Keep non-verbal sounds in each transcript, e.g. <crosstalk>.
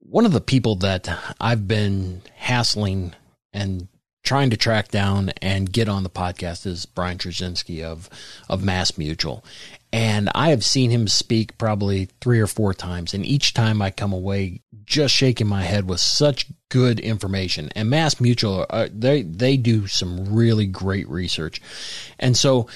one of the people that I've been hassling and trying to track down and get on the podcast is Brian Trzynski of of Mass Mutual. And I have seen him speak probably three or four times. And each time I come away just shaking my head with such good information. And Mass Mutual, uh, they, they do some really great research. And so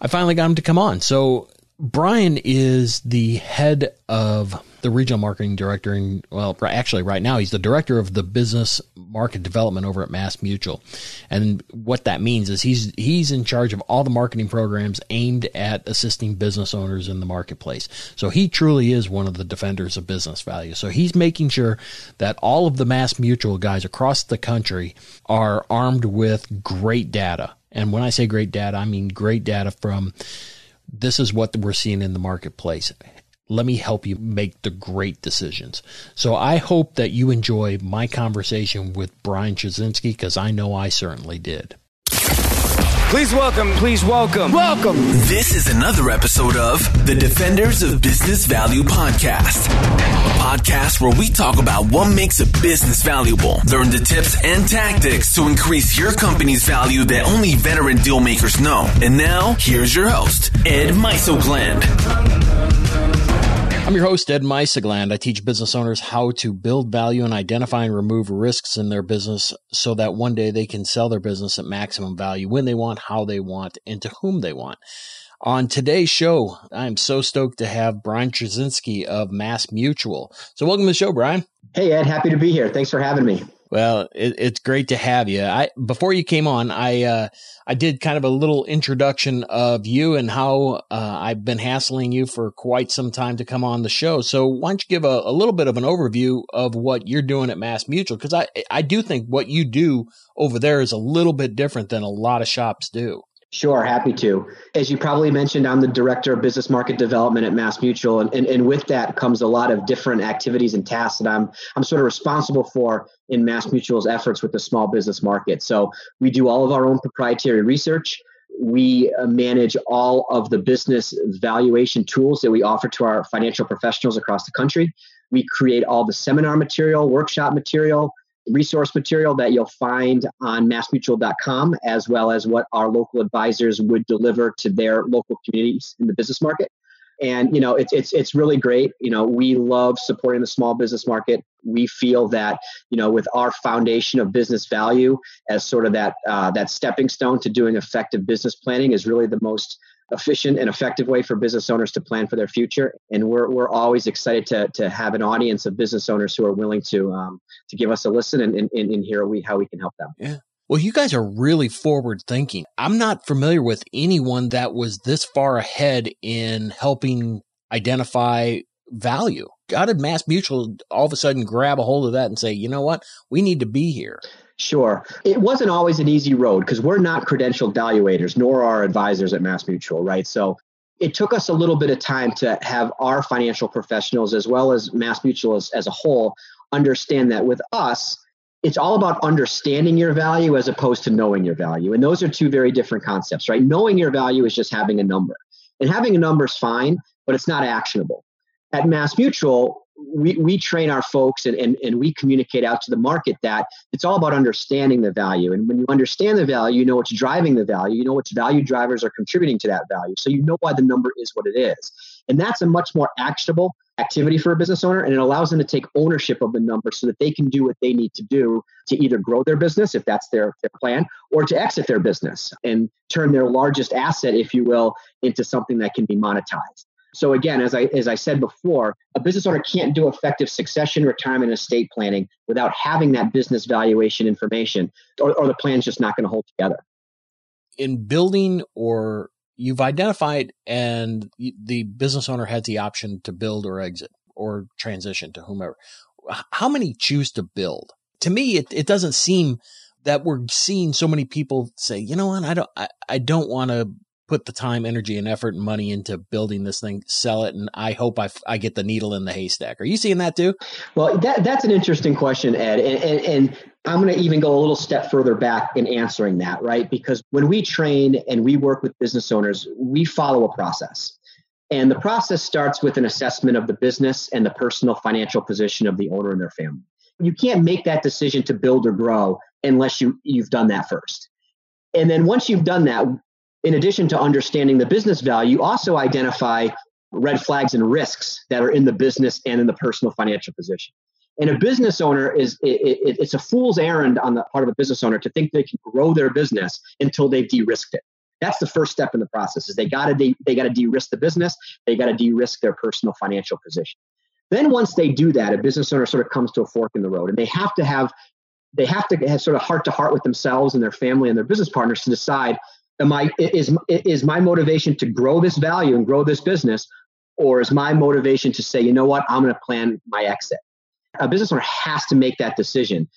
I finally got him to come on. So Brian is the head of the regional marketing director, and well, actually, right now he's the director of the business market development over at Mass Mutual. And what that means is he's he's in charge of all the marketing programs aimed at assisting business owners in the marketplace. So he truly is one of the defenders of business value. So he's making sure that all of the Mass Mutual guys across the country are armed with great data. And when I say great data, I mean great data from this is what we're seeing in the marketplace. Let me help you make the great decisions. So I hope that you enjoy my conversation with Brian Trzynski because I know I certainly did. Please welcome, please welcome, welcome. This is another episode of the Defenders of Business Value podcast. A podcast where we talk about what makes a business valuable, learn the tips and tactics to increase your company's value that only veteran deal makers know. And now, here's your host, Ed Mysogland. I'm your host, Ed Mysogland. I teach business owners how to build value and identify and remove risks in their business so that one day they can sell their business at maximum value when they want, how they want, and to whom they want. On today's show, I'm so stoked to have Brian Trzynski of Mass Mutual. So welcome to the show, Brian. Hey, Ed. Happy to be here. Thanks for having me. Well, it, it's great to have you. I before you came on, I uh, I did kind of a little introduction of you and how uh, I've been hassling you for quite some time to come on the show. So why don't you give a, a little bit of an overview of what you're doing at Mass Mutual? Because I I do think what you do over there is a little bit different than a lot of shops do. Sure, happy to. As you probably mentioned, I'm the director of business market development at Mass Mutual, and, and, and with that comes a lot of different activities and tasks that I'm I'm sort of responsible for in Mass Mutual's efforts with the small business market. So we do all of our own proprietary research. We uh, manage all of the business valuation tools that we offer to our financial professionals across the country. We create all the seminar material, workshop material, resource material that you'll find on massmutual.com, as well as what our local advisors would deliver to their local communities in the business market. And you know, it's it's it's really great. You know, we love supporting the small business market. We feel that you know, with our foundation of business value as sort of that uh, that stepping stone to doing effective business planning is really the most efficient and effective way for business owners to plan for their future. And we're, we're always excited to, to have an audience of business owners who are willing to um, to give us a listen and, and, and hear we, how we can help them. Yeah. Well, you guys are really forward thinking. I'm not familiar with anyone that was this far ahead in helping identify value. How did Mass Mutual all of a sudden grab a hold of that and say, you know what, we need to be here? Sure. It wasn't always an easy road because we're not credentialed valuators, nor are advisors at Mass Mutual, right? So it took us a little bit of time to have our financial professionals, as well as Mass Mutual as, as a whole, understand that with us, it's all about understanding your value as opposed to knowing your value. And those are two very different concepts, right? Knowing your value is just having a number. And having a number is fine, but it's not actionable. At Mass Mutual, we, we train our folks and, and, and we communicate out to the market that it's all about understanding the value. And when you understand the value, you know what's driving the value, you know which value drivers are contributing to that value. So you know why the number is what it is. And that's a much more actionable activity for a business owner. And it allows them to take ownership of the number so that they can do what they need to do to either grow their business, if that's their, their plan, or to exit their business and turn their largest asset, if you will, into something that can be monetized. So again, as I as I said before, a business owner can't do effective succession, retirement, and estate planning without having that business valuation information, or, or the plan's just not going to hold together. In building or you've identified and the business owner has the option to build or exit or transition to whomever. How many choose to build? To me, it, it doesn't seem that we're seeing so many people say, you know what, I don't, I, I don't want to put the time, energy, and effort and money into building this thing, sell it, and I hope I, I get the needle in the haystack. Are you seeing that too? Well, that, that's an interesting question, Ed. And, and, and I'm going to even go a little step further back in answering that, right? Because when we train and we work with business owners, we follow a process. And the process starts with an assessment of the business and the personal financial position of the owner and their family. You can't make that decision to build or grow unless you, you've done that first. And then once you've done that, in addition to understanding the business value, also identify red flags and risks that are in the business and in the personal financial position. And a business owner is it, it, it's a fool's errand on the part of a business owner to think they can grow their business until they've de-risked it. That's the first step in the process. Is they got to de- they got to de-risk the business. They got to de-risk their personal financial position. Then once they do that, a business owner sort of comes to a fork in the road, and they have to have they have to have sort of heart to heart with themselves and their family and their business partners to decide am i is is my motivation to grow this value and grow this business or is my motivation to say you know what i'm going to plan my exit? A business owner has to make that decision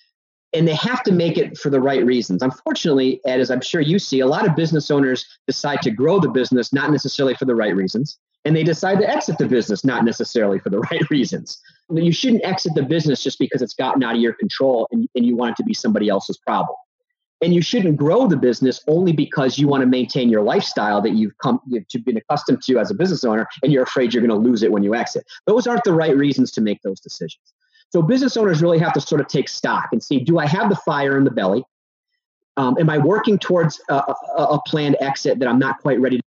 and they have to make it for the right reasons. Unfortunately ed as i'm sure you see a lot of business owners decide to grow the business not necessarily for the right reasons and they decide to exit the business not necessarily for the <laughs> right reasons. You shouldn't exit the business just because it's gotten out of your control and, and you want it to be somebody else's problem and you shouldn't grow the business only because you want to maintain your lifestyle that you've come you've been accustomed to as a business owner and you're afraid you're going to lose it when you exit. Those aren't the right reasons to make those decisions. So business owners really have to sort of take stock and see do i have the fire in the belly? Um, am i working towards a, a, a planned exit that i'm not quite ready to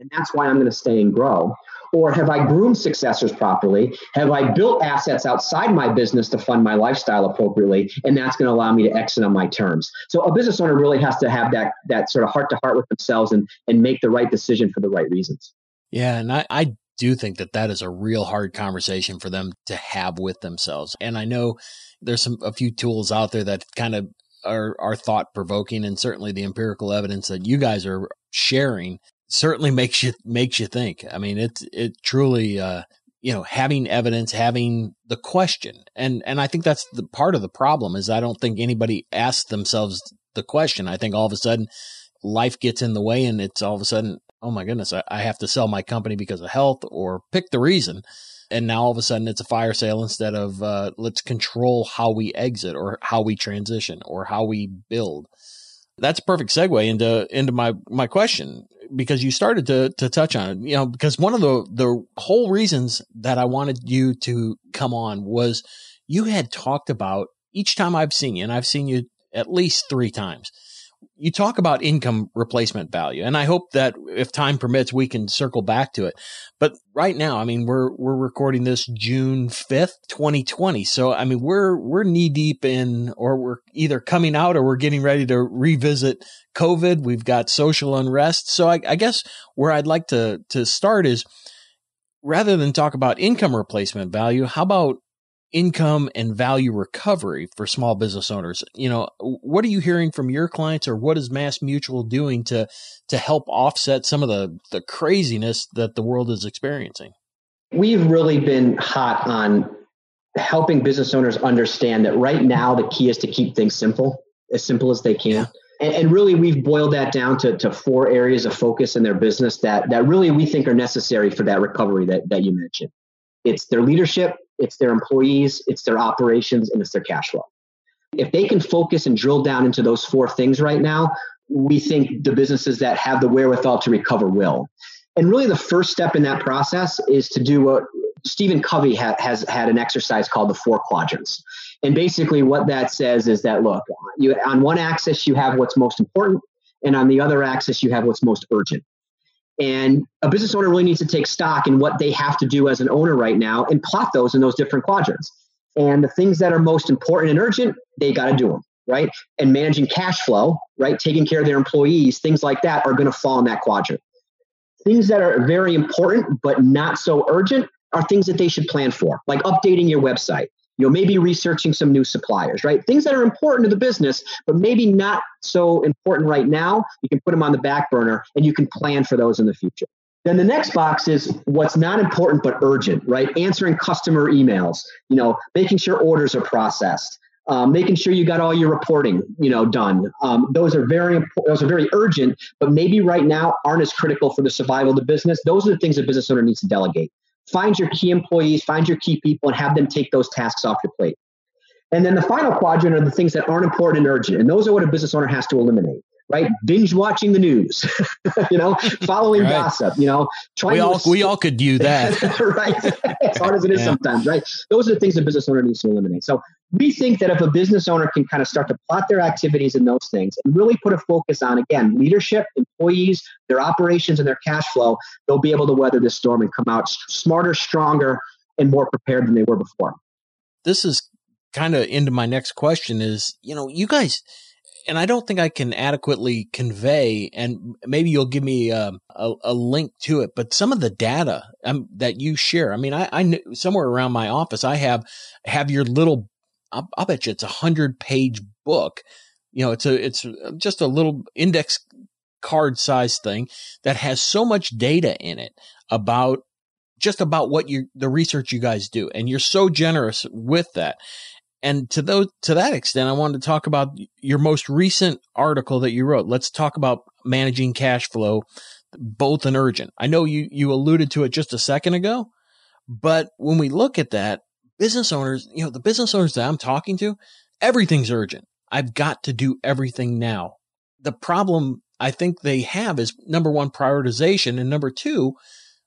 and that's why i'm going to stay and grow or have I groomed successors properly? Have I built assets outside my business to fund my lifestyle appropriately? And that's going to allow me to exit on my terms. So a business owner really has to have that that sort of heart to heart with themselves and and make the right decision for the right reasons. Yeah, and I, I do think that that is a real hard conversation for them to have with themselves. And I know there's some a few tools out there that kind of are are thought provoking, and certainly the empirical evidence that you guys are sharing certainly makes you makes you think. I mean, it it truly uh, you know having evidence, having the question, and and I think that's the part of the problem is I don't think anybody asks themselves the question. I think all of a sudden life gets in the way, and it's all of a sudden, oh my goodness, I, I have to sell my company because of health, or pick the reason. And now all of a sudden it's a fire sale instead of uh, let's control how we exit or how we transition or how we build that's a perfect segue into into my my question because you started to to touch on it. You know, because one of the the whole reasons that I wanted you to come on was you had talked about each time I've seen you, and I've seen you at least three times you talk about income replacement value, and I hope that if time permits, we can circle back to it. But right now, I mean, we're we're recording this June fifth, twenty twenty. So I mean, we're we're knee deep in, or we're either coming out, or we're getting ready to revisit COVID. We've got social unrest. So I, I guess where I'd like to to start is rather than talk about income replacement value, how about income and value recovery for small business owners. You know, what are you hearing from your clients or what is Mass Mutual doing to to help offset some of the the craziness that the world is experiencing? We've really been hot on helping business owners understand that right now the key is to keep things simple, as simple as they can. And, and really, we've boiled that down to, to four areas of focus in their business that, that really we think are necessary for that recovery that, that you mentioned. It's their leadership, it's their employees, it's their operations, and it's their cash flow. If they can focus and drill down into those four things right now, we think the businesses that have the wherewithal to recover will. And really, the first step in that process is to do what Stephen Covey ha- has had an exercise called the four quadrants. And basically, what that says is that look, you, on one axis, you have what's most important, and on the other axis, you have what's most urgent. And a business owner really needs to take stock in what they have to do as an owner right now and plot those in those different quadrants. And the things that are most important and urgent, they got to do them, right? And managing cash flow, right? Taking care of their employees, things like that are going to fall in that quadrant. Things that are very important but not so urgent are things that they should plan for, like updating your website, you know maybe researching some new suppliers right? Things that are important to the business but maybe not so important right now. You can put them on the back burner and you can plan for those in the future. Then the next box is what's not important but urgent right? Answering customer emails you know making sure orders are processed um, making sure you got all your reporting you know done. Um, those are very important those are very urgent but maybe right now aren't as critical for the survival of the business. Those are the things a business owner needs to delegate find your key employees, find your key people, and have them take those tasks off your plate. And then the final quadrant are the things that aren't important and urgent. And those are what a business owner has to eliminate. Right? Binge watching the news, <laughs> you know, following right. gossip, you know, trying we all, we all could do <laughs> that. right. as hard as it is yeah. sometimes, right? Those are the things a business owner needs to eliminate. So we think that if a business owner can kind of start to plot their activities in those things and really put a focus on, again, leadership, employees, their operations, and their cash flow, they'll be able to weather this storm and come out smarter, stronger, and more prepared than they were before. This is kind of into my next question is, you know, you guys, and I don't think I can adequately convey, and maybe you'll give me a, um, a, a link to it, but some of the data um, that you share, I mean, I, I somewhere around my office, I have, have your little, I'll, I'll bet you it's a hundred page book. You know, it's a, it's just a little index card size thing that has so much data in it about just about what you the research you guys do and you're so generous with that and to those to that extent i wanted to talk about your most recent article that you wrote. Let's talk about managing cash flow. Both and urgent. I know you you alluded to it just a second ago but when we look at that business owners you know the business owners that i'm talking to everything's urgent. I've got to do everything now. The problem i think they have is number one prioritization and number two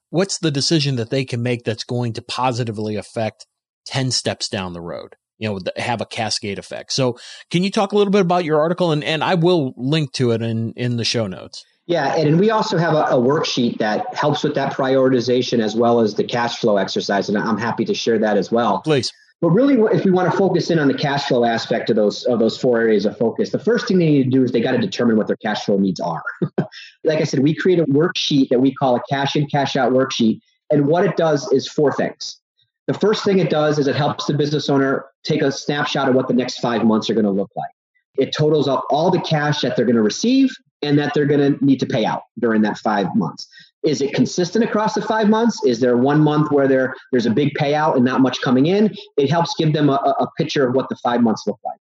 what's the decision that they can make that's going to positively affect 10 steps down the road? You know, have a cascade effect. So, can you talk a little bit about your article? And, and I will link to it in, in the show notes. Yeah, and, and we also have a, a, worksheet that helps with that prioritization as well as the cash flow exercise. And I'm happy to share that as well. Please. But really, if we want to focus in on the cash flow aspect of those of those four areas of focus, the first thing they need to do is they got to determine what their cash flow needs are. <laughs> like I said, we create a worksheet that we call a cash in, cash out worksheet, and what it does is four things. The first thing it does is it helps the business owner take a snapshot of what the next five months are going to look like. It totals up all the cash that they're going to receive and that they're going to need to pay out during that five months. Is it consistent across the five months? Is there one month where there, there's a big payout and not much coming in? It helps give them a, a picture of what the five months look like.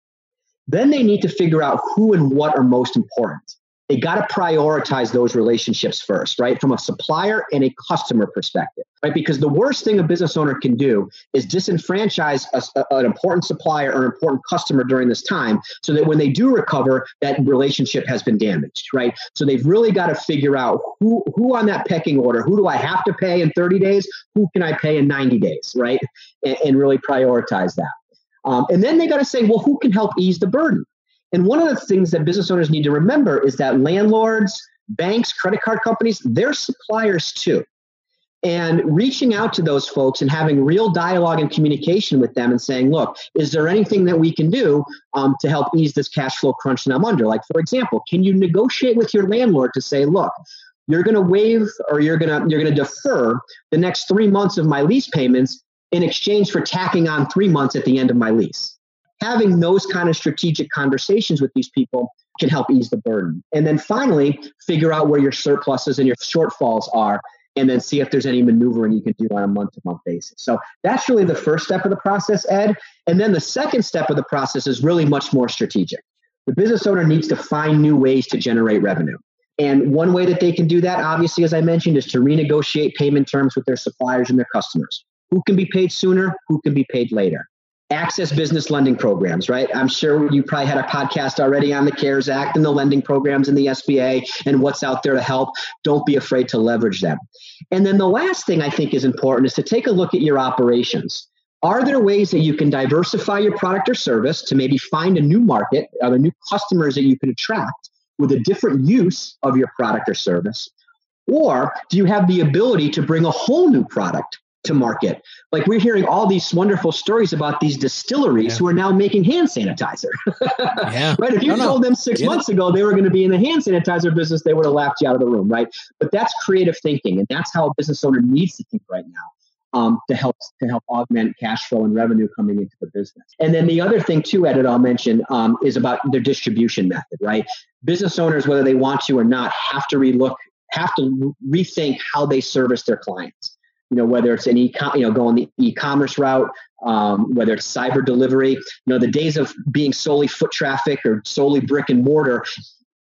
Then they need to figure out who and what are most important they got to prioritize those relationships first, right? From a supplier and a customer perspective, right? Because the worst thing a business owner can do is disenfranchise a, a, an important supplier or an important customer during this time so that when they do recover, that relationship has been damaged, right? So they've really got to figure out who, who on that pecking order, who do I have to pay in 30 days? Who can I pay in 90 days, right? And, and really prioritize that. Um, and then they got to say, well, who can help ease the burden? And one of the things that business owners need to remember is that landlords, banks, credit card companies, they're suppliers too. And reaching out to those folks and having real dialogue and communication with them and saying, look, is there anything that we can do um, to help ease this cash flow crunch that I'm under? Like, for example, can you negotiate with your landlord to say, look, you're going to waive or you're going to you're going to defer the next three months of my lease payments in exchange for tacking on three months at the end of my lease having those kind of strategic conversations with these people can help ease the burden. And then finally, figure out where your surpluses and your shortfalls are, and then see if there's any maneuvering you can do on a month to month basis. So that's really the first step of the process, Ed. And then the second step of the process is really much more strategic. The business owner needs to find new ways to generate revenue. And one way that they can do that, obviously, as I mentioned, is to renegotiate payment terms with their suppliers and their customers. Who can be paid sooner? Who can be paid later? Access business lending programs, right? I'm sure you probably had a podcast already on the CARES Act and the lending programs in the SBA and what's out there to help. Don't be afraid to leverage them. And then the last thing I think is important is to take a look at your operations. Are there ways that you can diversify your product or service to maybe find a new market, other new customers that you can attract with a different use of your product or service? Or do you have the ability to bring a whole new product to market. Like we're hearing all these wonderful stories about these distilleries yeah. who are now making hand sanitizer. <laughs> yeah. Right. If you no, told no. them six months ago they were going to be in the hand sanitizer business, they would have laughed you out of the room, right? But that's creative thinking, and that's how a business owner needs to think right now. Um, to help to help augment cash flow and revenue coming into the business. And then the other thing too, Ed, I'll mention um, is about their distribution method. Right, business owners, whether they want to or not, have to relook, have to rethink how they service their clients you know whether it's an e you know going the e-commerce route um, whether it's cyber delivery you know the days of being solely foot traffic or solely brick and mortar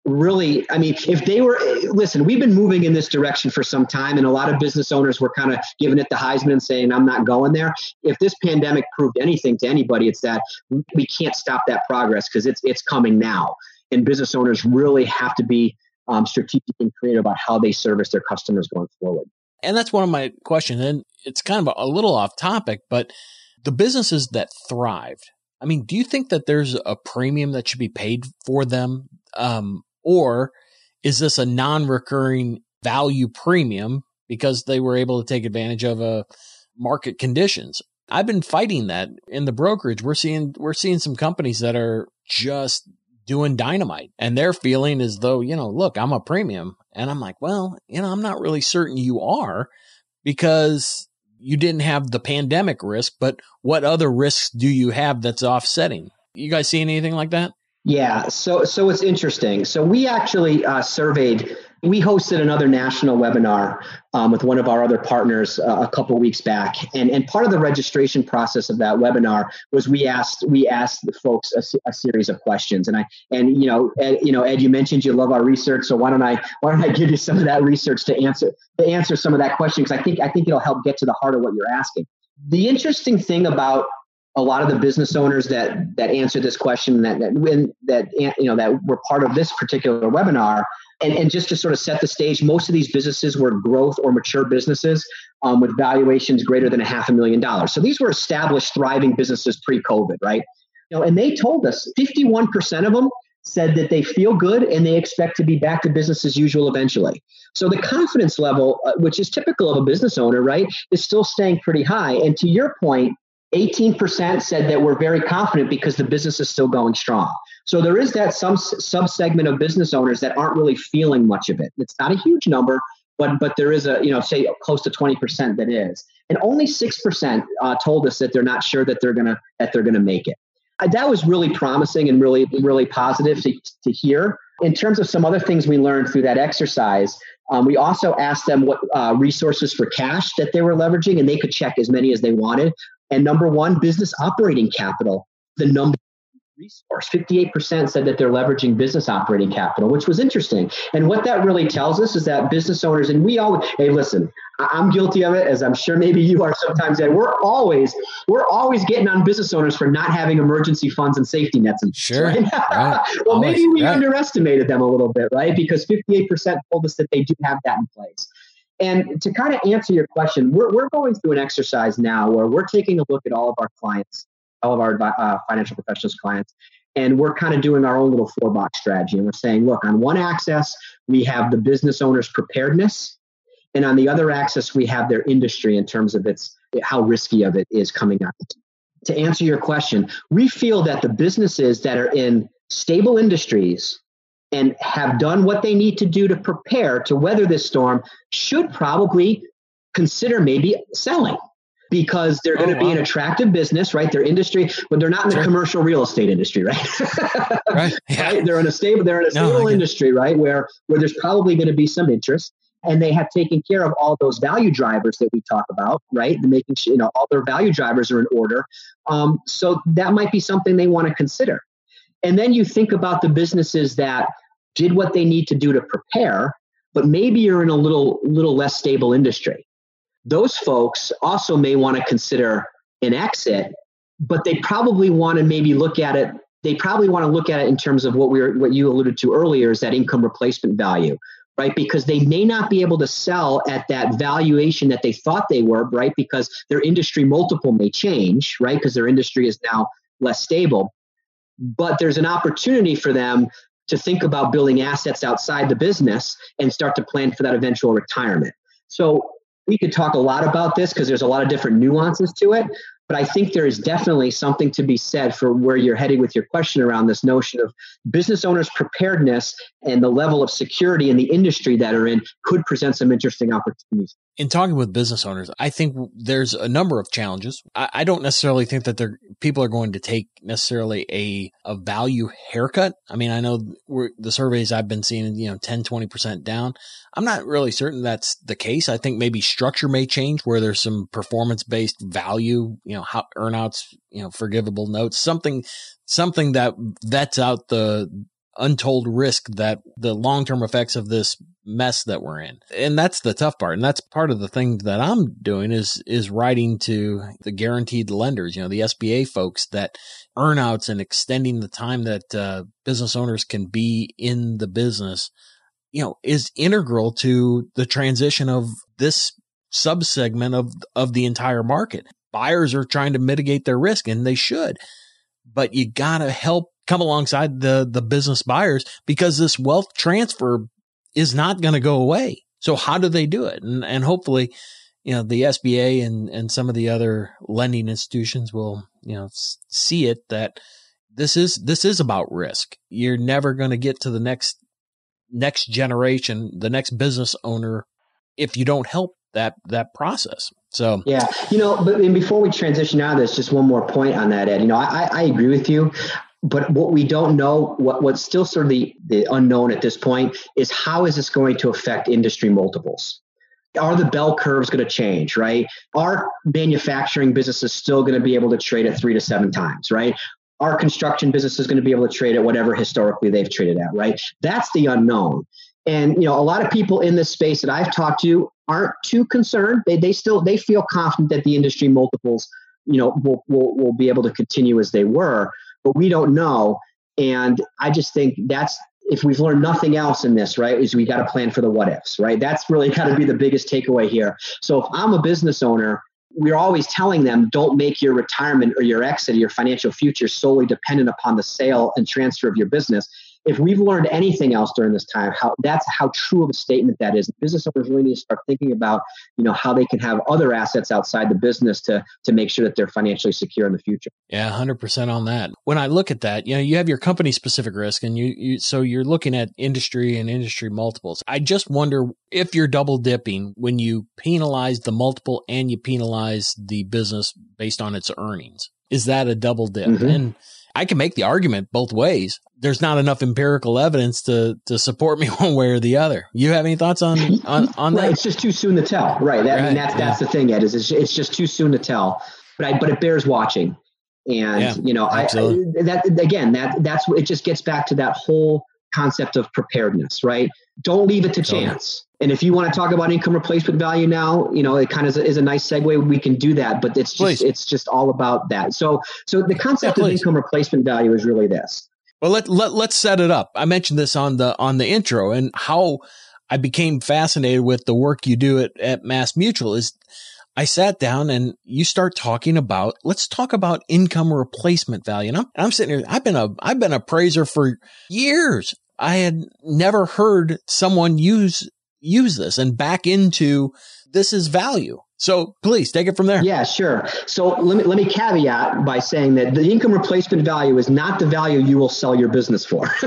really i mean if they were listen we've been moving in this direction for some time and a lot of business owners were kind of giving it the heisman and saying i'm not going there if this pandemic proved anything to anybody it's that we can't stop that progress because it's it's coming now and business owners really have to be um, strategic and creative about how they service their customers going forward. And that's one of my questions. And it's kind of a little off topic, but the businesses that thrived, I mean, do you think that there's a premium that should be paid for them? Um, or is this a non recurring value premium because they were able to take advantage of uh, market conditions? I've been fighting that in the brokerage. We're seeing we're seeing some companies that are just doing dynamite and they're feeling as though, you know, look, I'm a premium. And I'm like, well, you know, I'm not really certain you are because you didn't have the pandemic risk, but what other risks do you have that's offsetting? You guys see anything like that? Yeah, so so it's interesting. So we actually uh, surveyed we hosted another national webinar um, with one of our other partners uh, a couple weeks back, and and part of the registration process of that webinar was we asked we asked the folks a, a, series of questions, and I and you know Ed, you know Ed, you mentioned you love our research, so why don't I why don't I give you some of that research to answer to answer some of that question? Because I think I think it'll help get to the heart of what you're asking. The interesting thing about a lot of the business owners that that answered this question that that when that you know that were part of this particular webinar and, and just to sort of set the stage most of these businesses were growth or mature businesses um, with valuations greater than a half a million dollars so these were established thriving businesses pre-covid right you know and they told us 51% of them said that they feel good and they expect to be back to business as usual eventually. So the confidence level, uh, which is typical of a business owner, right, is still staying pretty high. And to your point, 18% said that we're very confident because the business is still going strong. So there is that some subsegment of business owners that aren't really feeling much of it. It's not a huge number, but but there is a you know say close to 20% that is, and only six percent uh, told us that they're not sure that they're gonna that they're gonna make it. Uh, that was really promising and really really positive to, to hear. In terms of some other things we learned through that exercise, um, we also asked them what uh, resources for cash that they were leveraging, and they could check as many as they wanted. And number one, business operating capital, the number resource. 58% said that they're leveraging business operating capital, which was interesting. And what that really tells us is that business owners, and we all, hey, listen, I'm guilty of it, as I'm sure maybe you are sometimes. And we're always, we're always getting on business owners for not having emergency funds and safety nets. And sure. Right? right. <laughs> well, always, maybe we yeah. underestimated them a little bit, right? Because 58% told us that they do have that in place. And to kind of answer your question, we're, we're going through an exercise now where we're taking a look at all of our clients, all of our uh, financial professionals clients, and we're kind of doing our own little four box strategy. And we're saying, look, on one axis, we have the business owner's preparedness. And on the other axis, we have their industry in terms of its how risky of it is coming out. To answer your question, we feel that the businesses that are in stable industries and have done what they need to do to prepare to weather this storm should probably consider maybe selling because they're going to oh, wow. be an attractive business, right? Their industry, but they're not in the sure. commercial real estate industry, right? <laughs> right. Yeah. right. They're in a stable, they're in a stable no, industry, right? Where where there's probably going to be some interest. And they have taken care of all those value drivers that we talk about, right? And making sure you know all their value drivers are in order. Um, so that might be something they want to consider. And then you think about the businesses that did what they need to do to prepare, but maybe you're in a little little less stable industry. Those folks also may want to consider an exit, but they probably want to maybe look at it. They probably want to look at it in terms of what we were, what you alluded to earlier is that income replacement value, right? Because they may not be able to sell at that valuation that they thought they were, right? Because their industry multiple may change, right? Because their industry is now less stable. But there's an opportunity for them to think about building assets outside the business and start to plan for that eventual retirement. So we could talk a lot about this because there's a lot of different nuances to it. But I think there is definitely something to be said for where you're heading with your question around this notion of business owners' preparedness and the level of security in the industry that are in could present some interesting opportunities. In talking with business owners, I think there's a number of challenges. I, I don't necessarily think that they're, people are going to take necessarily a, a value haircut. I mean, I know the surveys I've been seeing, you know, 10, 20% down. I'm not really certain that's the case. I think maybe structure may change where there's some performance based value, you know, how earnouts, you know, forgivable notes, something, something that vets out the, untold risk that the long term effects of this mess that we're in. And that's the tough part. And that's part of the thing that I'm doing is, is writing to the guaranteed lenders, you know, the SBA folks that earnouts and extending the time that uh, business owners can be in the business, you know, is integral to the transition of this subsegment of of the entire market. Buyers are trying to mitigate their risk, and they should, but you gotta help come alongside the the business buyers because this wealth transfer is not going to go away. So how do they do it? And and hopefully, you know, the SBA and and some of the other lending institutions will you know see it that this is this is about risk. You're never going to get to the next next generation, the next business owner, if you don't help that that process. So yeah, you know, but and before we transition out of this, just one more point on that, Ed. You know, I, I agree with you. But what we don't know, what, what's still sort of the, the unknown at this point, is how is this going to affect industry multiples? Are the bell curves going to change, right? Are manufacturing businesses still going to be able to trade at three to seven times, right? Our construction business is going to be able to trade at whatever historically they've traded at, right? That's the unknown. And you know, a lot of people in this space that I've talked to aren't too concerned. They they still they feel confident that the industry multiples, you know, will will, will be able to continue as they were, but we don't know. And I just think that's if we've learned nothing else in this, right, is we got to plan for the what ifs, right? That's really <laughs> got to be the biggest takeaway here. So if I'm a business owner, we're always telling them don't make your retirement or your exit or your financial future solely dependent upon the sale and transfer of your business if we've learned anything else during this time, how that's how true of a statement that is. Business owners really need to start thinking about, you know, how they can have other assets outside the business to to make sure that they're financially secure in the future. Yeah, hundred percent on that. When I look at that, you know, you have your company specific risk, and you, you so you're looking at industry and industry multiples. I just wonder if you're double dipping when you penalize the multiple and you penalize the business based on its earnings. Is that a double dip? Mm-hmm. And I can make the argument both ways. There's not enough empirical evidence to to support <laughs> me one way or the other. You have any thoughts on on, <laughs> on right, that? It's just too soon to tell. Right. That, right. I mean, that's that's yeah. the thing, Ed. Is it's, it's just too soon to tell. But I, but it bears watching. And yeah, you know, I, I, that again, that that's it. Just gets back to that whole concept of preparedness, right? Don't leave it to chance. And if you want to talk about income replacement value now, you know, it kind of is a nice segue. We can do that, but it's just please. it's just all about that. So so the concept yeah, of income replacement value is really this. Well, let, let let's set it up. I mentioned this on the on the intro and how I became fascinated with the work you do at, at Mass Mutual is I sat down and you start talking about, let's talk about income replacement value. And I'm, I'm sitting here, I've been a, I've been a appraiser for years. I had never heard someone use use this and back into this is value. So please take it from there. Yeah, sure. So let me let me caveat by saying that the income replacement value is not the value you will sell your business for. <laughs>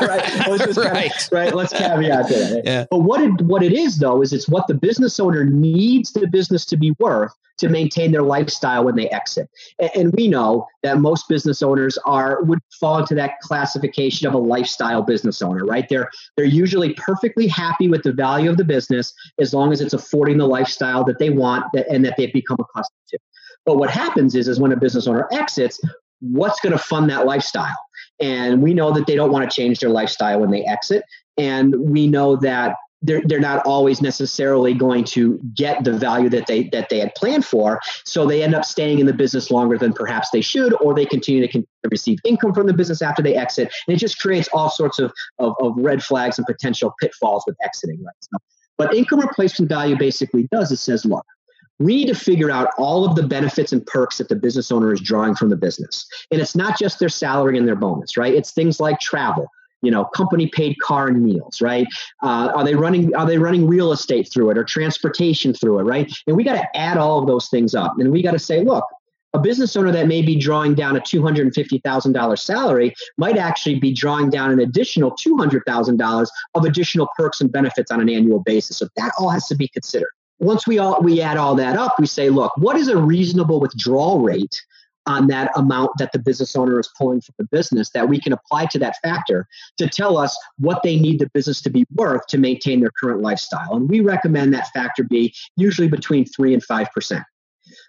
right. <laughs> Let's right. Of, right. Let's caveat that. Yeah. But what it what it is though is it's what the business owner needs the business to be worth to maintain their lifestyle when they exit. And, and we know that most business owners are would fall into that classification of a lifestyle business owner, right? They're they're usually perfectly happy with the value of the business as long as it's affording the lifestyle that they want and that they've become accustomed to. But what happens is is when a business owner exits, what's going to fund that lifestyle? And we know that they don't want to change their lifestyle when they exit. And we know that they're, they're not always necessarily going to get the value that they that they had planned for so they end up staying in the business longer than perhaps they should or they continue to receive income from the business after they exit and it just creates all sorts of, of, of red flags and potential pitfalls with exiting right so, but income replacement value basically does it says look we need to figure out all of the benefits and perks that the business owner is drawing from the business. And it's not just their salary and their bonus, right? It's things like travel, you know company paid car and meals right uh, are they running are they running real estate through it or transportation through it right and we got to add all of those things up and we got to say look a business owner that may be drawing down a $250,000 salary might actually be drawing down an additional $200,000 of additional perks and benefits on an annual basis. So that all has to be considered. Once we all we add all that up, we say, look, what is a reasonable withdrawal rate on that amount that the business owner is pulling from the business that we can apply to that factor to tell us what they need the business to be worth to maintain their current lifestyle. And we recommend that factor be usually between three and five percent.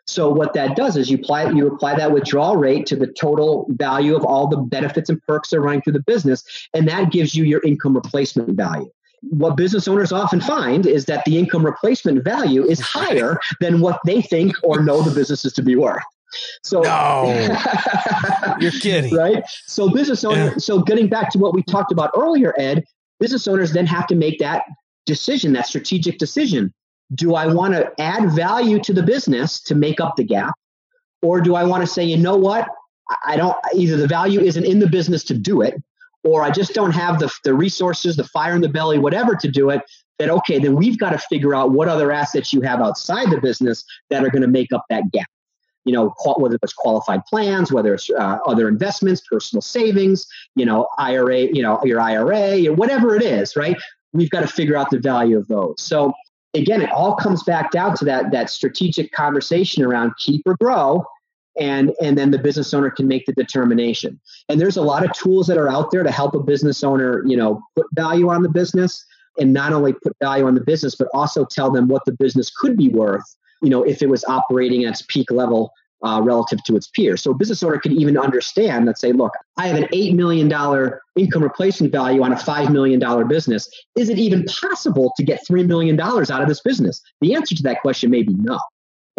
So what that does is you apply you apply that withdrawal rate to the total value of all the benefits and perks that are running through the business, and that gives you your income replacement value what business owners often find is that the income replacement value is higher than what they think or know the business is to be worth So no, <laughs> you're kidding, right? So business owner. Yeah. So getting back to what we talked about earlier, Ed, business owners then have to make that decision, that strategic decision. Do I want to add value to the business to make up the gap? Or do I want to say, you know what? I don't, either the value isn't in the business to do it, or I just don't have the, the resources, the fire in the belly, whatever to do it. That, okay, then we've got to figure out what other assets you have outside the business that are going to make up that gap you know, whether it's qualified plans, whether it's uh, other investments, personal savings, you know, IRA, you know, your IRA, whatever it is, right? We've got to figure out the value of those. So again, it all comes back down to that that strategic conversation around keep or grow. And, and then the business owner can make the determination. And there's a lot of tools that are out there to help a business owner, you know, put value on the business and not only put value on the business, but also tell them what the business could be worth you know, if it was operating at its peak level uh, relative to its peers. So a business owner could even understand that say, look, I have an $8 million income replacement value on a $5 million business. Is it even possible to get $3 million out of this business? The answer to that question may be no.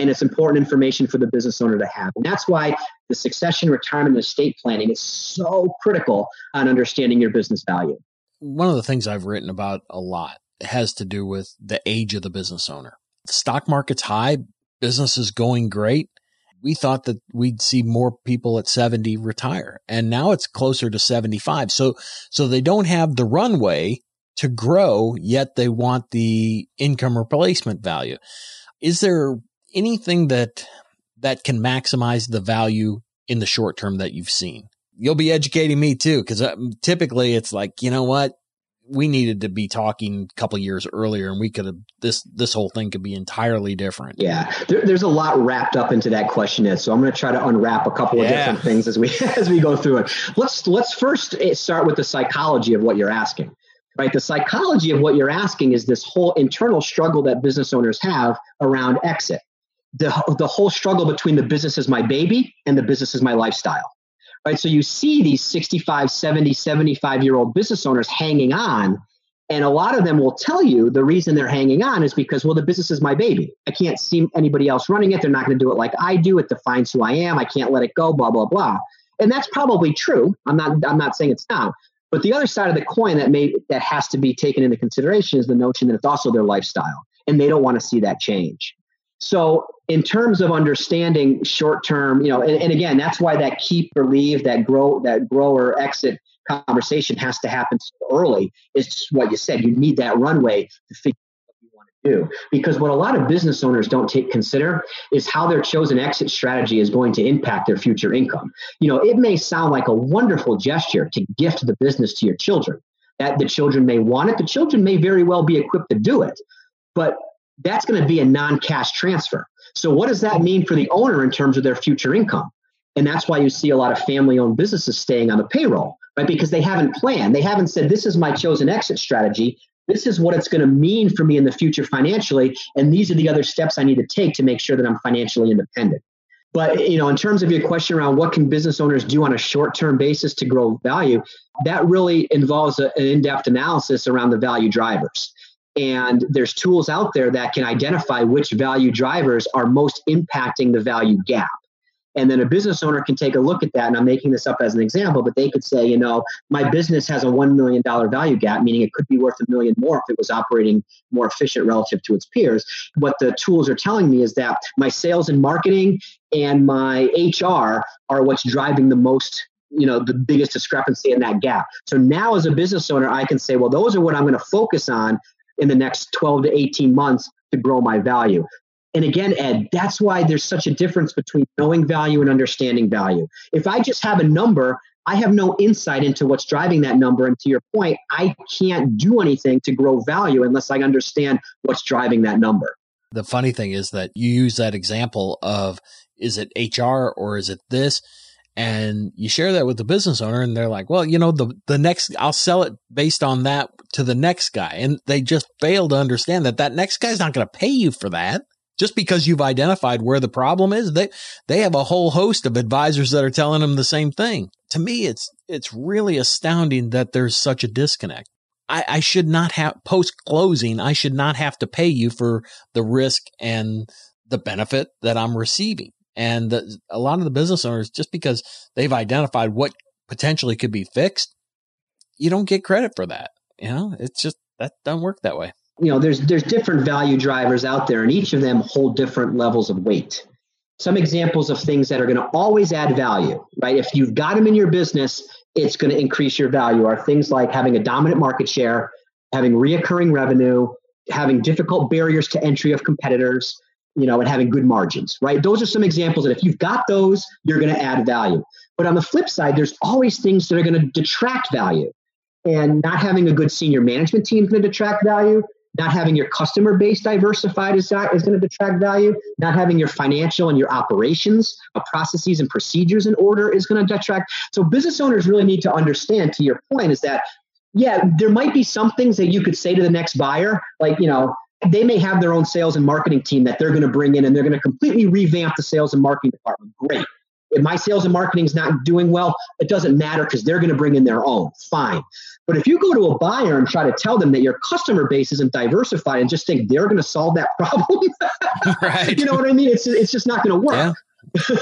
And it's important information for the business owner to have. And that's why the succession, retirement, and estate planning is so critical on understanding your business value. One of the things I've written about a lot has to do with the age of the business owner. The stock market's high, business is going great we thought that we'd see more people at 70 retire and now it's closer to 75. So, so they don't have the runway to grow yet they want the income replacement value. Is there anything that, that can maximize the value in the short term that you've seen? You'll be educating me too, because uh, typically it's like, you know what? We needed to be talking a couple years earlier and we could have this this whole thing could be entirely different. Yeah. There, there's a lot wrapped up into that question so i'm going to try to unwrap a couple yeah. of different things as we <laughs> as we go through it. Let's let's first eh, start with the psychology of what you're asking right? The psychology of what you're asking is this whole internal struggle that business owners have around exit. The, the whole struggle between the business is my baby and the business is my lifestyle right? So you see these 65, 70, 75 year old business owners hanging on. And a lot of them will tell you the reason they're hanging on is because, well, the business is my baby. I can't see anybody else running it. They're not going to do it like I do. It defines who I am. I can't let it go, blah, blah, blah. And that's probably true. I'm not, I'm not saying it's not. But the other side of the coin that may that has to be taken into consideration is the notion that it's also their lifestyle. And they don't want to see that change. So in terms of understanding short term, you know, and, and, again, that's why that keep or leave, that grow, that grow or exit conversation has to happen so early. Is what you said. You need that runway to figure out what you want to do. Because what a lot of business owners don't take consider is how their chosen exit strategy is going to impact their future income. You know, it may sound like a wonderful gesture to gift the business to your children. That the children may want it. The children may very well be equipped to do it. But that's going to be a non-cash transfer. So what does that mean for the owner in terms of their future income? And that's why you see a lot of family-owned businesses staying on the payroll, right? Because they haven't planned. They haven't said, this is my chosen exit strategy. This is what it's going to mean for me in the future financially. And these are the other steps I need to take to make sure that I'm financially independent. But you know, in terms of your question around what can business owners do on a short-term basis to grow value, that really involves a, an in-depth analysis around the value drivers. And there's tools out there that can identify which value drivers are most impacting the value gap. And then a business owner can take a look at that. And I'm making this up as an example, but they could say, you know, my business has a $1 million value gap, meaning it could be worth a million more if it was operating more efficient relative to its peers. What the tools are telling me is that my sales and marketing and my HR are what's driving the most you know the biggest discrepancy in that gap so now as a business owner i can say well those are what i'm going to focus on in the next 12 to 18 months to grow my value. And again, Ed, that's why there's such a difference between knowing value and understanding value. If I just have a number, I have no insight into what's driving that number. And to your point, I can't do anything to grow value unless I understand what's driving that number. The funny thing is that you use that example of is it HR or is it this? And you share that with the business owner and they're like, well, you know, the, the next, I'll sell it based on that to the next guy. And they just fail to understand that that next guy's not going to pay you for that. Just because you've identified where the problem is, they, they have a whole host of advisors that are telling them the same thing. To me, it's, it's really astounding that there's such a disconnect. I, I should not have post closing. I should not have to pay you for the risk and the benefit that I'm receiving And the, a lot of the business owners, just because they've identified what potentially could be fixed, you don't get credit for that. You know, it's just that doesn't work that way. You know, there's there's different value drivers out there, and each of them hold different levels of weight. Some examples of things that are going to always add value, right? If you've got them in your business, it's going to increase your value. Are things like having a dominant market share, having reoccurring revenue, having difficult barriers to entry of competitors, you know, and having good margins, right? Those are some examples that if you've got those, you're going to add value. But on the flip side, there's always things that are going to detract value. And not having a good senior management team is going to detract value. Not having your customer base diversified is, is going to detract value. Not having your financial and your operations, uh, processes and procedures in order is going to detract. So business owners really need to understand, to your point, is that yeah, there might be some things that you could say to the next buyer, like, you know, they may have their own sales and marketing team that they're going to bring in and they're going to completely revamp the sales and marketing department. Great. If my sales and marketing is not doing well, it doesn't matter because they're going to bring in their own. Fine. But if you go to a buyer and try to tell them that your customer base isn't diversified and just think they're going to solve that <laughs> problem, <laughs> right. you know what I mean? It's, it's just not going to work. Yeah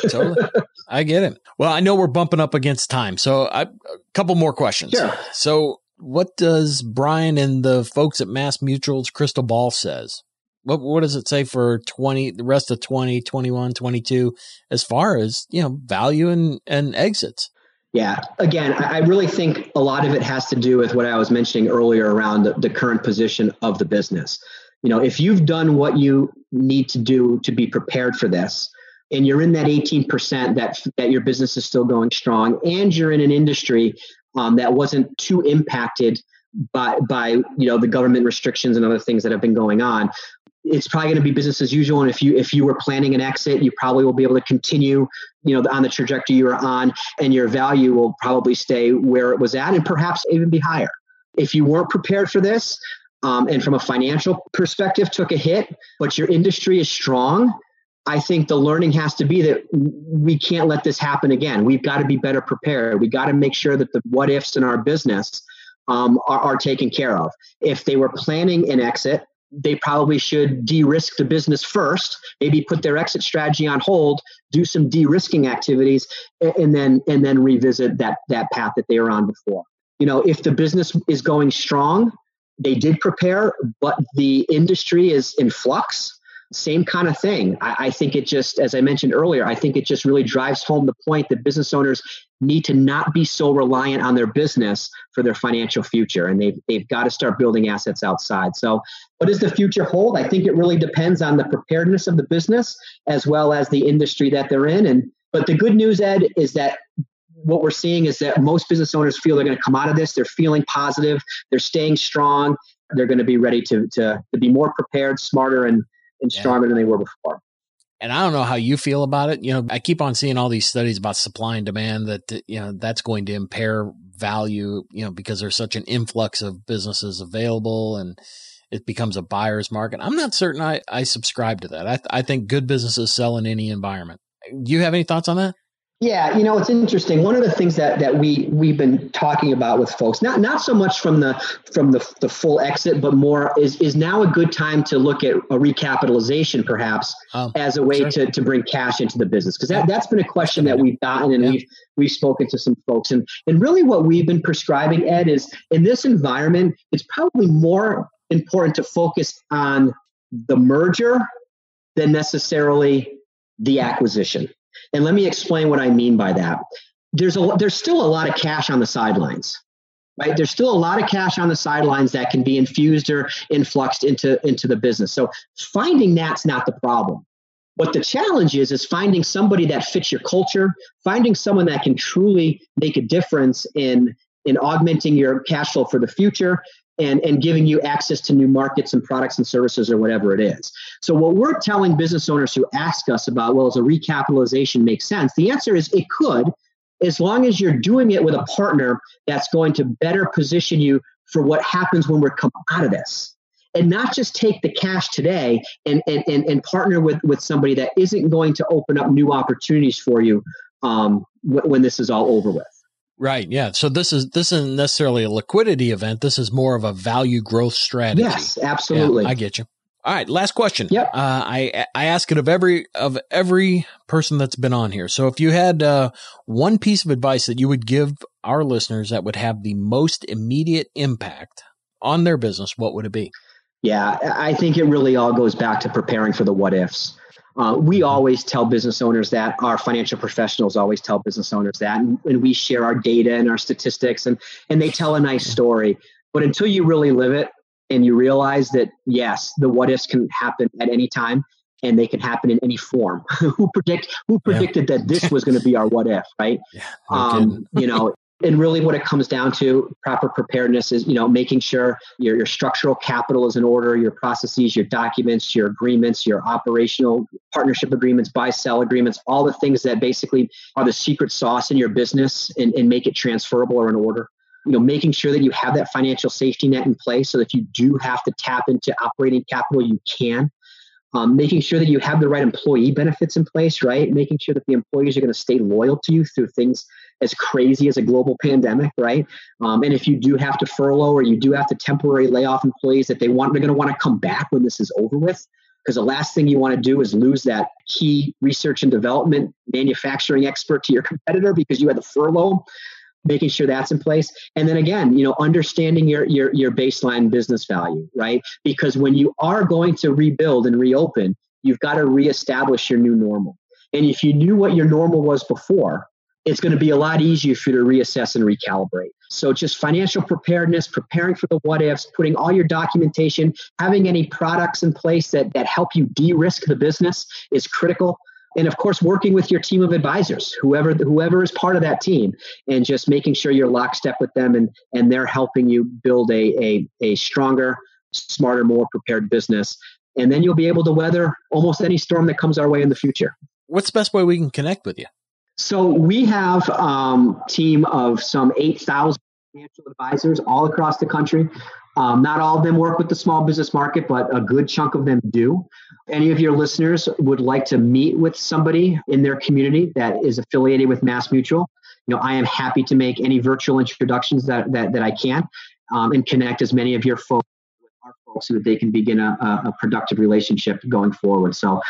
totally. I get it. Well, I know we're bumping up against time. So I, a couple more questions. Sure. So what does Brian and the folks at Mass Mutual's crystal ball says? What, what does it say for 20, the rest of 20, 21, 22, as far as, you know, value and, and exits? Yeah. Again, I really think a lot of it has to do with what I was mentioning earlier around the, the current position of the business. You know, if you've done what you need to do to be prepared for this, and you're in that 18% that that your business is still going strong and you're in an industry um, that wasn't too impacted by by you know the government restrictions and other things that have been going on. It's probably going to be business as usual and if you if you were planning an exit you probably will be able to continue you know on the trajectory you are on and your value will probably stay where it was at and perhaps even be higher. If you weren't prepared for this um, and from a financial perspective took a hit but your industry is strong I think the learning has to be that we can't let this happen again. We've got to be better prepared. We got to make sure that the what ifs in our business um, are, are taken care of. If they were planning an exit, they probably should de-risk the business first. Maybe put their exit strategy on hold, do some de-risking activities, and then and then revisit that that path that they were on before. You know, if the business is going strong, they did prepare, but the industry is in flux same kind of thing. I, I, think it just, as I mentioned earlier, I think it just really drives home the point that business owners need to not be so reliant on their business for their financial future. And they've, they've got to start building assets outside. So, what does the future hold? I think it really depends on the preparedness of the business as well as the industry that they're in. And, but the good news, Ed, is that what we're seeing is that most business owners feel they're going to come out of this. They're feeling positive. They're staying strong. They're going to be ready to, to, to be more prepared, smarter, and, and stronger yeah. than they were before. And I don't know how you feel about it. You know, I keep on seeing all these studies about supply and demand that, you know, that's going to impair value, you know, because there's such an influx of businesses available and it becomes a buyer's market. I'm not certain I, I subscribe to that. I, I think good businesses sell in any environment. Do you have any thoughts on that? Yeah, you know, it's interesting. One of the things that that we we've been talking about with folks, not not so much from the from the the full exit, but more is is now a good time to look at a recapitalization perhaps oh, as a way sure. to to bring cash into the business because that that's been a question that we've gotten and yeah. we've we've spoken to some folks and and really what we've been prescribing Ed is in this environment it's probably more important to focus on the merger than necessarily the acquisition. And let me explain what I mean by that. There's a there's still a lot of cash on the sidelines. Right? There's still a lot of cash on the sidelines that can be infused or influxed into, into the business. So finding that's not the problem. What the challenge is, is finding somebody that fits your culture, finding someone that can truly make a difference in, in augmenting your cash flow for the future and, and giving you access to new markets and products and services or whatever it is. So, what we're telling business owners who ask us about, well, does a recapitalization make sense? The answer is it could, as long as you're doing it with a partner that's going to better position you for what happens when we're come out of this. And not just take the cash today and, and, and, and partner with, with somebody that isn't going to open up new opportunities for you um, when this is all over with. Right. Yeah. So this is this isn't necessarily a liquidity event. This is more of a value growth strategy. Yes, absolutely. Yeah, I get you. All right, last question. Yep. Uh, I I ask it of every of every person that's been on here. So if you had uh, one piece of advice that you would give our listeners that would have the most immediate impact on their business, what would it be? Yeah, I think it really all goes back to preparing for the what ifs. Uh, we always tell business owners that our financial professionals always tell business owners that, and, and we share our data and our statistics, and and they tell a nice story. But until you really live it, and you realize that yes, the what ifs can happen at any time and they can happen in any form. <laughs> who predict who predicted yeah. that this was going to be our what if, right? <laughs> Yeah, um, you know, and really what it comes down to proper preparedness is you know making sure your, your structural capital is in order your processes your documents your agreements your operational partnership agreements buy sell agreements all the things that basically are the secret sauce in your business and, and make it transferable or in order. You know making sure that you have that financial safety net in place so that if you do have to tap into operating capital you can. Um, making sure that you have the right employee benefits in place right? Making sure that the employees are going to stay loyal to you through things as crazy as a global pandemic right? Um, and if you do have to furlough or you do have to temporarily lay off employees that they want they're going to want to come back when this is over with because the last thing you want to do is lose that key research and development manufacturing expert to your competitor because you had to furlough making sure that's in place. And then again you know understanding your your your baseline business value right? Because when you are going to rebuild and reopen you've got to reestablish your new normal. And if you knew what your normal was before it's going to be a lot easier for you to reassess and recalibrate. So just financial preparedness preparing for the what ifs putting all your documentation having any products in place that that help you de-risk the business is critical. And of course working with your team of advisors whoever whoever is part of that team and just making sure you're lockstep with them and and they're helping you build a a, a stronger smarter more prepared business. And then you'll be able to weather almost any storm that comes our way in the future. What's the best way we can connect with you so we have a um, team of some 8000 financial advisors all across the country um, not all of them work with the small business market, but a good chunk of them do. Any of your listeners would like to meet with somebody in their community that is affiliated with Mass Mutual, you know, I am happy to make any virtual introductions that that, that I can, um, and connect as many of your folks with our folks so that they can begin a, a productive relationship going forward. So,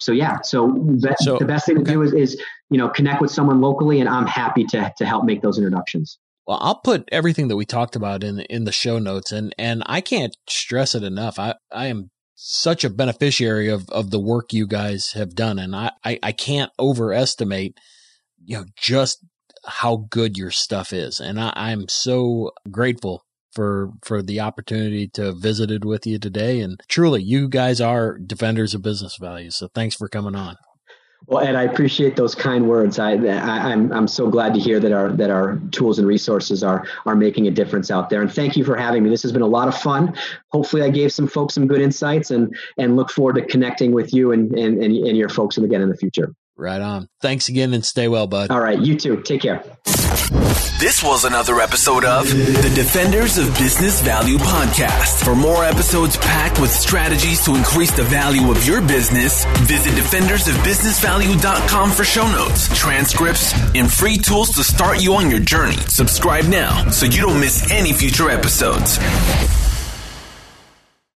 so yeah, so, be, so the best thing okay. to do is, is you know connect with someone locally, and I'm happy to to help make those introductions. Well, I'll put everything that we talked about in in the show notes, and and I can't stress it enough. I I am such a beneficiary of of the work you guys have done, and I I, I can't overestimate you know just how good your stuff is, and I, I'm so grateful for for the opportunity to visited with you today. And truly, you guys are defenders of business values. So thanks for coming on. Well, Ed, I appreciate those kind words. I, I, am I'm, I'm so glad to hear that our that our tools and resources are are making a difference out there. And thank you for having me. This has been a lot of fun. Hopefully, I gave some folks some good insights, and and look forward to connecting with you and and and, and your folks again in the future. Right on. Thanks again, and stay well, bud. All right, you too. Take care. This was another episode of the Defenders of Business Value podcast. For more episodes packed with strategies to increase the value of your business, visit defendersofbusinessvalue.com for show notes, transcripts, and free tools to start you on your journey. Subscribe now so you don't miss any future episodes.